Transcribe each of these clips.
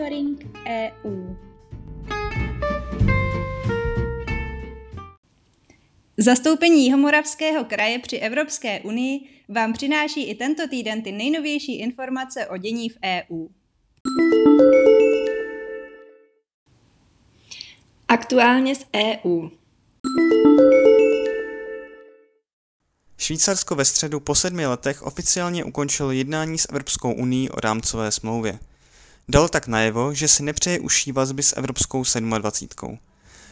Monitoring EU. Zastoupení Jihomoravského kraje při Evropské unii vám přináší i tento týden ty nejnovější informace o dění v EU. Aktuálně z EU. Švýcarsko ve středu po sedmi letech oficiálně ukončilo jednání s Evropskou unii o rámcové smlouvě. Dal tak najevo, že si nepřeje užší vazby s Evropskou 27.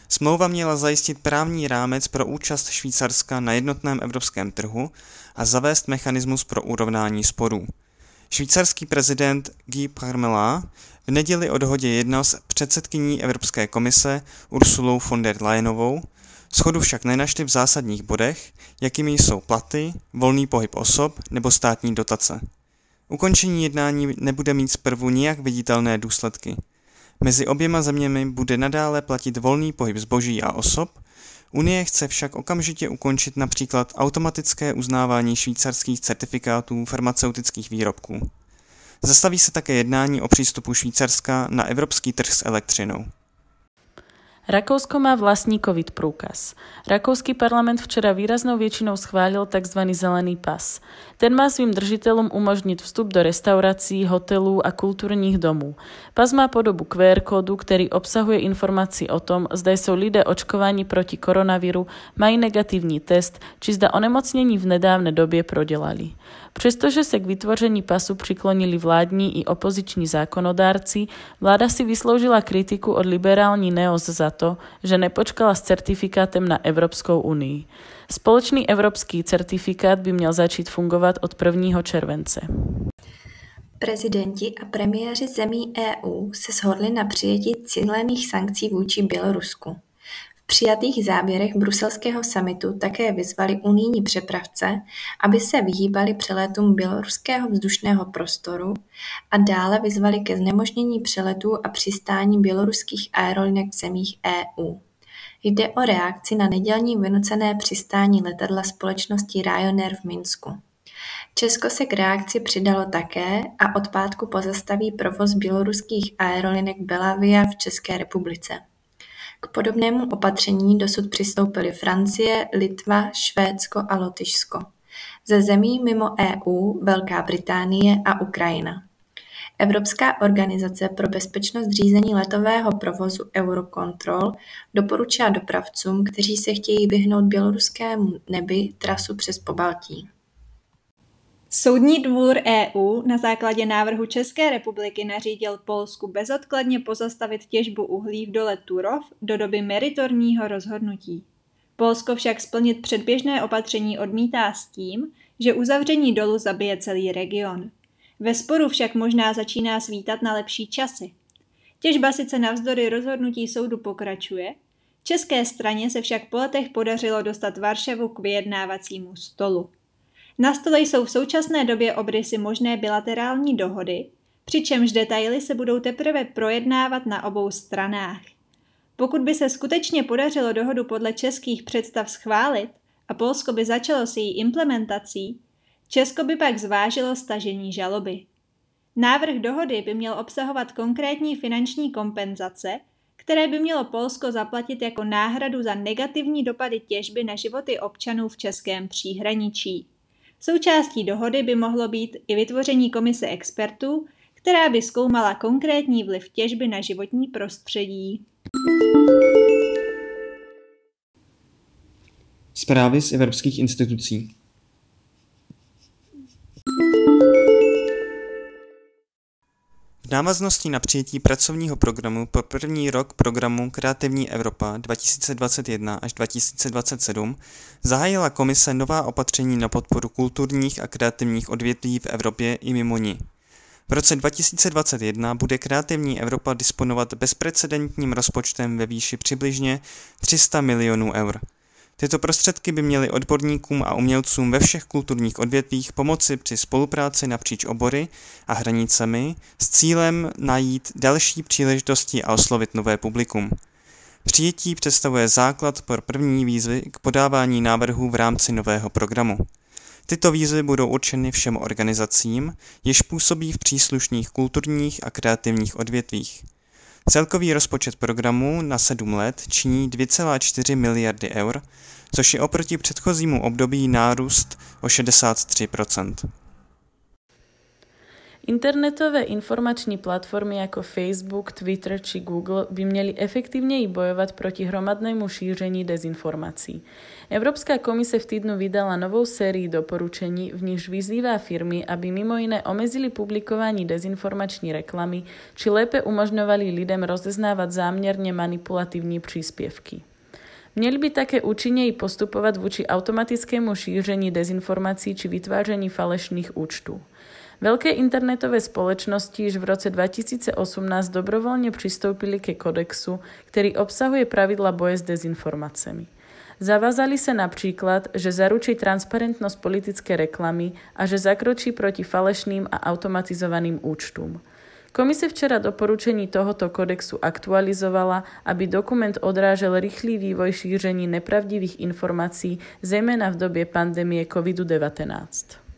Smlouva měla zajistit právní rámec pro účast Švýcarska na jednotném evropském trhu a zavést mechanismus pro urovnání sporů. Švýcarský prezident Guy Parmelin v neděli o dohodě jednal s předsedkyní Evropské komise Ursulou von der Leyenovou, schodu však nenašli v zásadních bodech, jakými jsou platy, volný pohyb osob nebo státní dotace. Ukončení jednání nebude mít zprvu nijak viditelné důsledky. Mezi oběma zeměmi bude nadále platit volný pohyb zboží a osob, Unie chce však okamžitě ukončit například automatické uznávání švýcarských certifikátů farmaceutických výrobků. Zastaví se také jednání o přístupu Švýcarska na evropský trh s elektřinou. Rakousko má vlastní COVID průkaz. Rakouský parlament včera výraznou většinou schválil tzv. zelený pas. Ten má svým držitelům umožnit vstup do restaurací, hotelů a kulturních domů. Pas má podobu QR kódu, který obsahuje informaci o tom, zda jsou lidé očkováni proti koronaviru, mají negativní test, či zda onemocnění v nedávné době prodělali. Přestože se k vytvoření pasu přiklonili vládní i opoziční zákonodárci, vláda si vysloužila kritiku od liberální NEOS za to, že nepočkala s certifikátem na Evropskou unii. Společný evropský certifikát by měl začít fungovat od 1. července. Prezidenti a premiéři zemí EU se shodli na přijetí cílených sankcí vůči Bělorusku přijatých závěrech bruselského summitu také vyzvali unijní přepravce, aby se vyhýbali přeletům běloruského vzdušného prostoru a dále vyzvali ke znemožnění přeletů a přistání běloruských aerolinek v zemích EU. Jde o reakci na nedělní vynucené přistání letadla společnosti Ryanair v Minsku. Česko se k reakci přidalo také a od pátku pozastaví provoz běloruských aerolinek Belavia v České republice. K podobnému opatření dosud přistoupily Francie, Litva, Švédsko a Lotyšsko. Ze zemí mimo EU Velká Británie a Ukrajina. Evropská organizace pro bezpečnost řízení letového provozu Eurocontrol doporučila dopravcům, kteří se chtějí vyhnout běloruskému nebi, trasu přes Pobaltí. Soudní dvůr EU na základě návrhu České republiky nařídil Polsku bezodkladně pozastavit těžbu uhlí v dole Turov do doby meritorního rozhodnutí. Polsko však splnit předběžné opatření odmítá s tím, že uzavření dolu zabije celý region. Ve sporu však možná začíná svítat na lepší časy. Těžba sice navzdory rozhodnutí soudu pokračuje, české straně se však po letech podařilo dostat Varšavu k vyjednávacímu stolu. Na stole jsou v současné době obrysy možné bilaterální dohody, přičemž detaily se budou teprve projednávat na obou stranách. Pokud by se skutečně podařilo dohodu podle českých představ schválit a Polsko by začalo s její implementací, Česko by pak zvážilo stažení žaloby. Návrh dohody by měl obsahovat konkrétní finanční kompenzace, které by mělo Polsko zaplatit jako náhradu za negativní dopady těžby na životy občanů v českém příhraničí. Součástí dohody by mohlo být i vytvoření komise expertů, která by zkoumala konkrétní vliv těžby na životní prostředí. Zprávy z evropských institucí. Návaznosti na přijetí pracovního programu pro první rok programu Kreativní Evropa 2021 až 2027 zahájila komise nová opatření na podporu kulturních a kreativních odvětví v Evropě i mimo ní. V roce 2021 bude Kreativní Evropa disponovat bezprecedentním rozpočtem ve výši přibližně 300 milionů eur. Tyto prostředky by měly odborníkům a umělcům ve všech kulturních odvětvích pomoci při spolupráci napříč obory a hranicemi s cílem najít další příležitosti a oslovit nové publikum. Přijetí představuje základ pro první výzvy k podávání návrhů v rámci nového programu. Tyto výzvy budou určeny všem organizacím, jež působí v příslušných kulturních a kreativních odvětvích. Celkový rozpočet programu na sedm let činí 2,4 miliardy eur, což je oproti předchozímu období nárůst o 63 Internetové informační platformy jako Facebook, Twitter či Google by měly efektivněji bojovat proti hromadnému šíření dezinformací. Evropská komise v týdnu vydala novou sérii doporučení, v níž vyzývá firmy, aby mimo jiné omezili publikování dezinformační reklamy, či lépe umožňovali lidem rozeznávat záměrně manipulativní příspěvky. Měli by také účinněji postupovat vůči automatickému šíření dezinformací či vytváření falešných účtů. Velké internetové společnosti již v roce 2018 dobrovolně přistoupili ke kodexu, který obsahuje pravidla boje s dezinformacemi. Zavázali se například, že zaručí transparentnost politické reklamy a že zakročí proti falešným a automatizovaným účtům. Komise včera doporučení tohoto kodexu aktualizovala, aby dokument odrážel rychlý vývoj šíření nepravdivých informací, zejména v době pandemie COVID-19.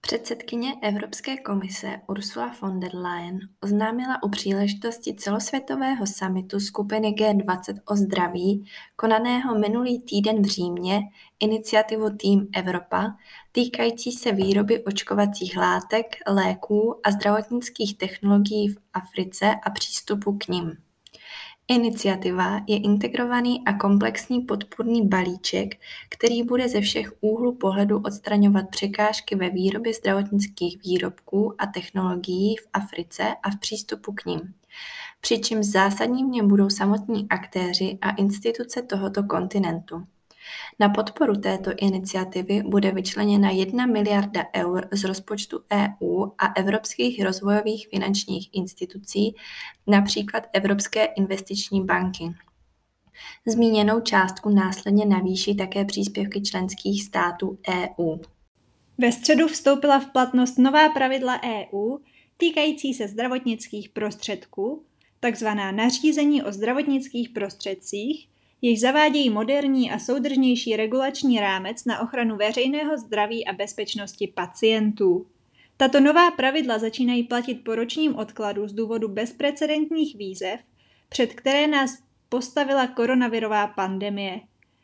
Předsedkyně Evropské komise Ursula von der Leyen oznámila u příležitosti celosvětového summitu skupiny G20 o zdraví, konaného minulý týden v Římě, iniciativu Tým Evropa, týkající se výroby očkovacích látek, léků a zdravotnických technologií v Africe a přístupu k nim. Iniciativa je integrovaný a komplexní podpůrný balíček, který bude ze všech úhlů pohledu odstraňovat překážky ve výrobě zdravotnických výrobků a technologií v Africe a v přístupu k nim. Přičemž zásadní něm budou samotní aktéři a instituce tohoto kontinentu. Na podporu této iniciativy bude vyčleněna jedna miliarda eur z rozpočtu EU a evropských rozvojových finančních institucí, například Evropské investiční banky. Zmíněnou částku následně navýší také příspěvky členských států EU. Ve středu vstoupila v platnost nová pravidla EU týkající se zdravotnických prostředků, takzvaná nařízení o zdravotnických prostředcích, jež zavádějí moderní a soudržnější regulační rámec na ochranu veřejného zdraví a bezpečnosti pacientů. Tato nová pravidla začínají platit po ročním odkladu z důvodu bezprecedentních výzev, před které nás postavila koronavirová pandemie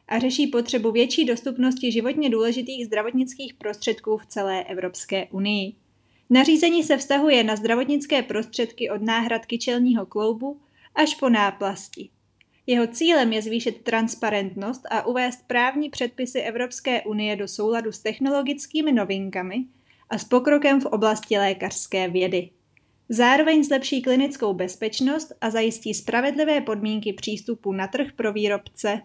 a řeší potřebu větší dostupnosti životně důležitých zdravotnických prostředků v celé Evropské unii. Nařízení se vztahuje na zdravotnické prostředky od náhrad kyčelního kloubu až po náplasti. Jeho cílem je zvýšit transparentnost a uvést právní předpisy Evropské unie do souladu s technologickými novinkami a s pokrokem v oblasti lékařské vědy. Zároveň zlepší klinickou bezpečnost a zajistí spravedlivé podmínky přístupu na trh pro výrobce.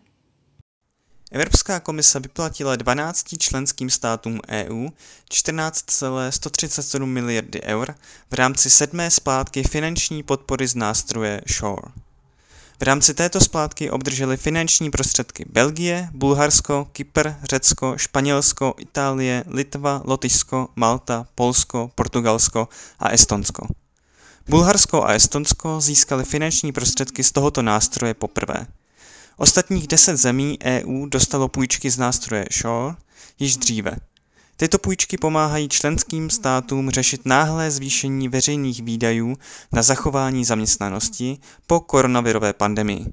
Evropská komise vyplatila 12 členským státům EU 14,137 miliardy eur v rámci sedmé splátky finanční podpory z nástroje SHORE. V rámci této splátky obdrželi finanční prostředky Belgie, Bulharsko, Kypr, Řecko, Španělsko, Itálie, Litva, Lotyšsko, Malta, Polsko, Portugalsko a Estonsko. Bulharsko a Estonsko získali finanční prostředky z tohoto nástroje poprvé. Ostatních deset zemí EU dostalo půjčky z nástroje SHORE již dříve – Tyto půjčky pomáhají členským státům řešit náhlé zvýšení veřejných výdajů na zachování zaměstnanosti po koronavirové pandemii.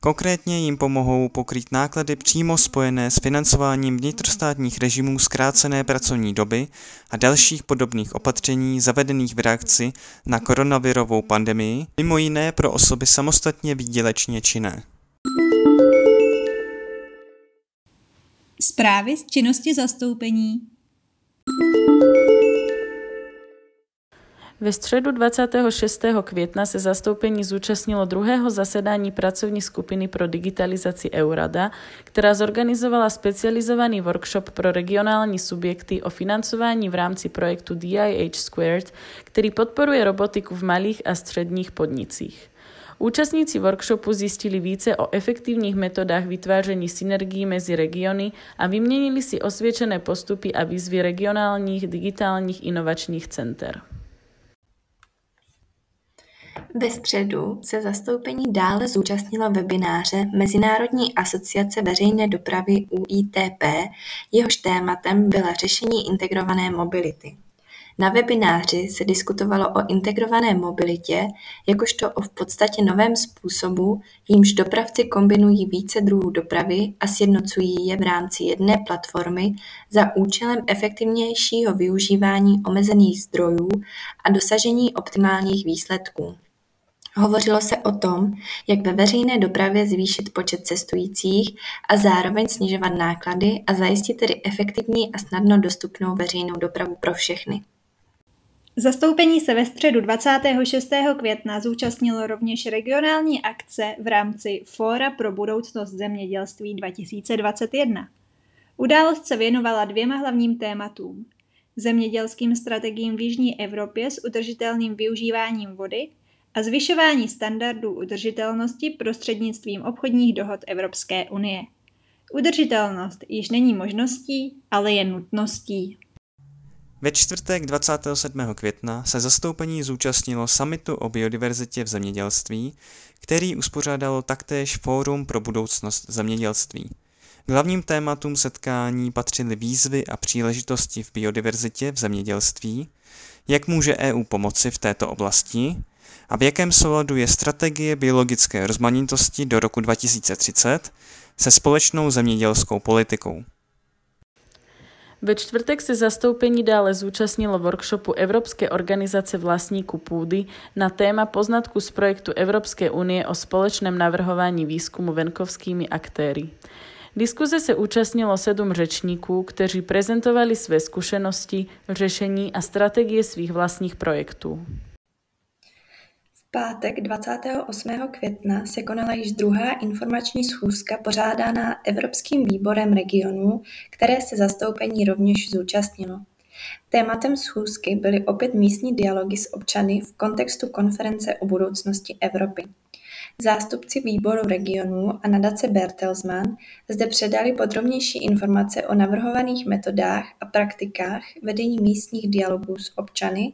Konkrétně jim pomohou pokrýt náklady přímo spojené s financováním vnitrostátních režimů zkrácené pracovní doby a dalších podobných opatření zavedených v reakci na koronavirovou pandemii, mimo jiné pro osoby samostatně výdělečně činné. Zprávy z činnosti zastoupení ve středu 26. května se zastoupení zúčastnilo druhého zasedání pracovní skupiny pro digitalizaci Eurada, která zorganizovala specializovaný workshop pro regionální subjekty o financování v rámci projektu DIH Squared, který podporuje robotiku v malých a středních podnicích. Účastníci workshopu zjistili více o efektivních metodách vytváření synergií mezi regiony a vyměnili si osvědčené postupy a výzvy regionálních digitálních inovačních center. Ve středu se zastoupení dále zúčastnilo webináře Mezinárodní asociace veřejné dopravy UITP, jehož tématem byla řešení integrované mobility. Na webináři se diskutovalo o integrované mobilitě jakožto o v podstatě novém způsobu, jímž dopravci kombinují více druhů dopravy a sjednocují je v rámci jedné platformy za účelem efektivnějšího využívání omezených zdrojů a dosažení optimálních výsledků. Hovořilo se o tom, jak ve veřejné dopravě zvýšit počet cestujících a zároveň snižovat náklady a zajistit tedy efektivní a snadno dostupnou veřejnou dopravu pro všechny. Zastoupení se ve středu 26. května zúčastnilo rovněž regionální akce v rámci Fóra pro budoucnost zemědělství 2021. Událost se věnovala dvěma hlavním tématům. Zemědělským strategiím v Jižní Evropě s udržitelným využíváním vody a zvyšování standardů udržitelnosti prostřednictvím obchodních dohod Evropské unie. Udržitelnost již není možností, ale je nutností. Ve čtvrtek 27. května se zastoupení zúčastnilo samitu o biodiverzitě v zemědělství, který uspořádalo taktéž Fórum pro budoucnost zemědělství. K hlavním tématům setkání patřily výzvy a příležitosti v biodiverzitě v zemědělství, jak může EU pomoci v této oblasti a v jakém souladu je strategie biologické rozmanitosti do roku 2030 se společnou zemědělskou politikou. Ve čtvrtek se zastoupení dále zúčastnilo workshopu Evropské organizace vlastníků půdy na téma poznatku z projektu Evropské unie o společném navrhování výzkumu venkovskými aktéry. Diskuze se účastnilo sedm řečníků, kteří prezentovali své zkušenosti, řešení a strategie svých vlastních projektů pátek 28. května se konala již druhá informační schůzka pořádaná Evropským výborem regionů, které se zastoupení rovněž zúčastnilo. Tématem schůzky byly opět místní dialogy s občany v kontextu konference o budoucnosti Evropy. Zástupci výboru regionů a nadace Bertelsmann zde předali podrobnější informace o navrhovaných metodách a praktikách vedení místních dialogů s občany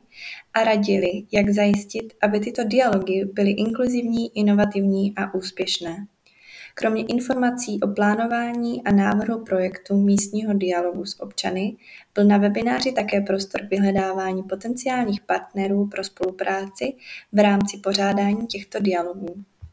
a radili, jak zajistit, aby tyto dialogy byly inkluzivní, inovativní a úspěšné. Kromě informací o plánování a návrhu projektu místního dialogu s občany byl na webináři také prostor k vyhledávání potenciálních partnerů pro spolupráci v rámci pořádání těchto dialogů.